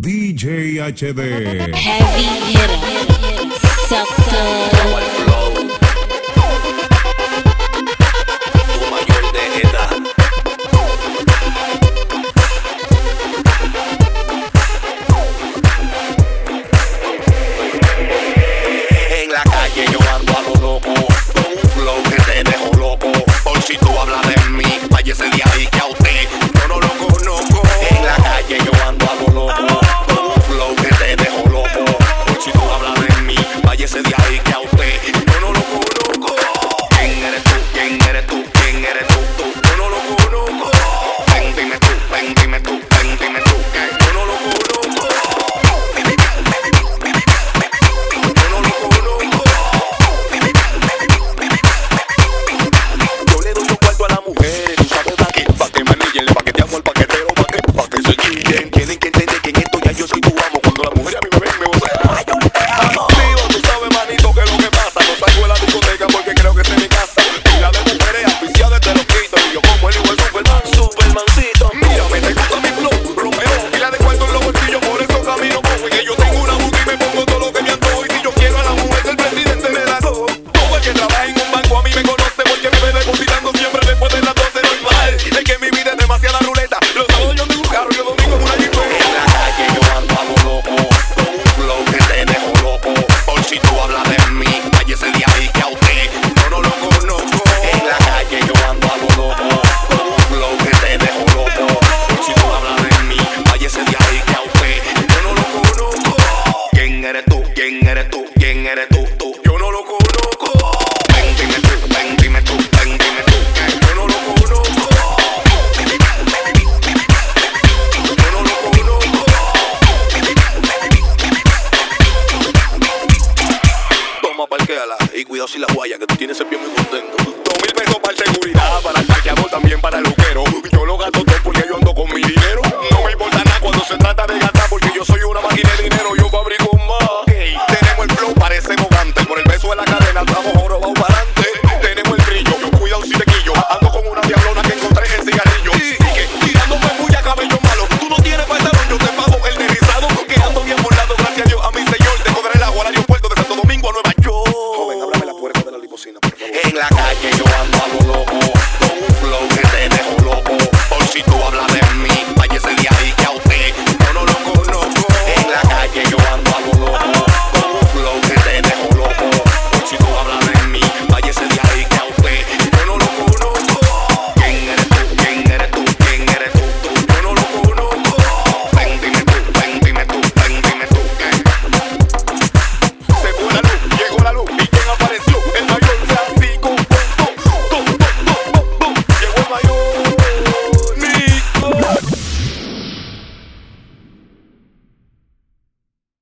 DJ HD Heavy Heroes Supershow flow Tu mayor de edad En la calle yo ando a un lobo Todo un flow que te dejo loco. Hoy si tú hablas de mí, vaya ese día y que a usted eres tú, tú. Yo no lo conozco. Ven, dime tú, ven, dime tú, dime tú. Yo no lo conozco. Toma, parqueala y cuidado si la guaya, que tú tienes el pie muy contento. Dos mil pesos para seguridad,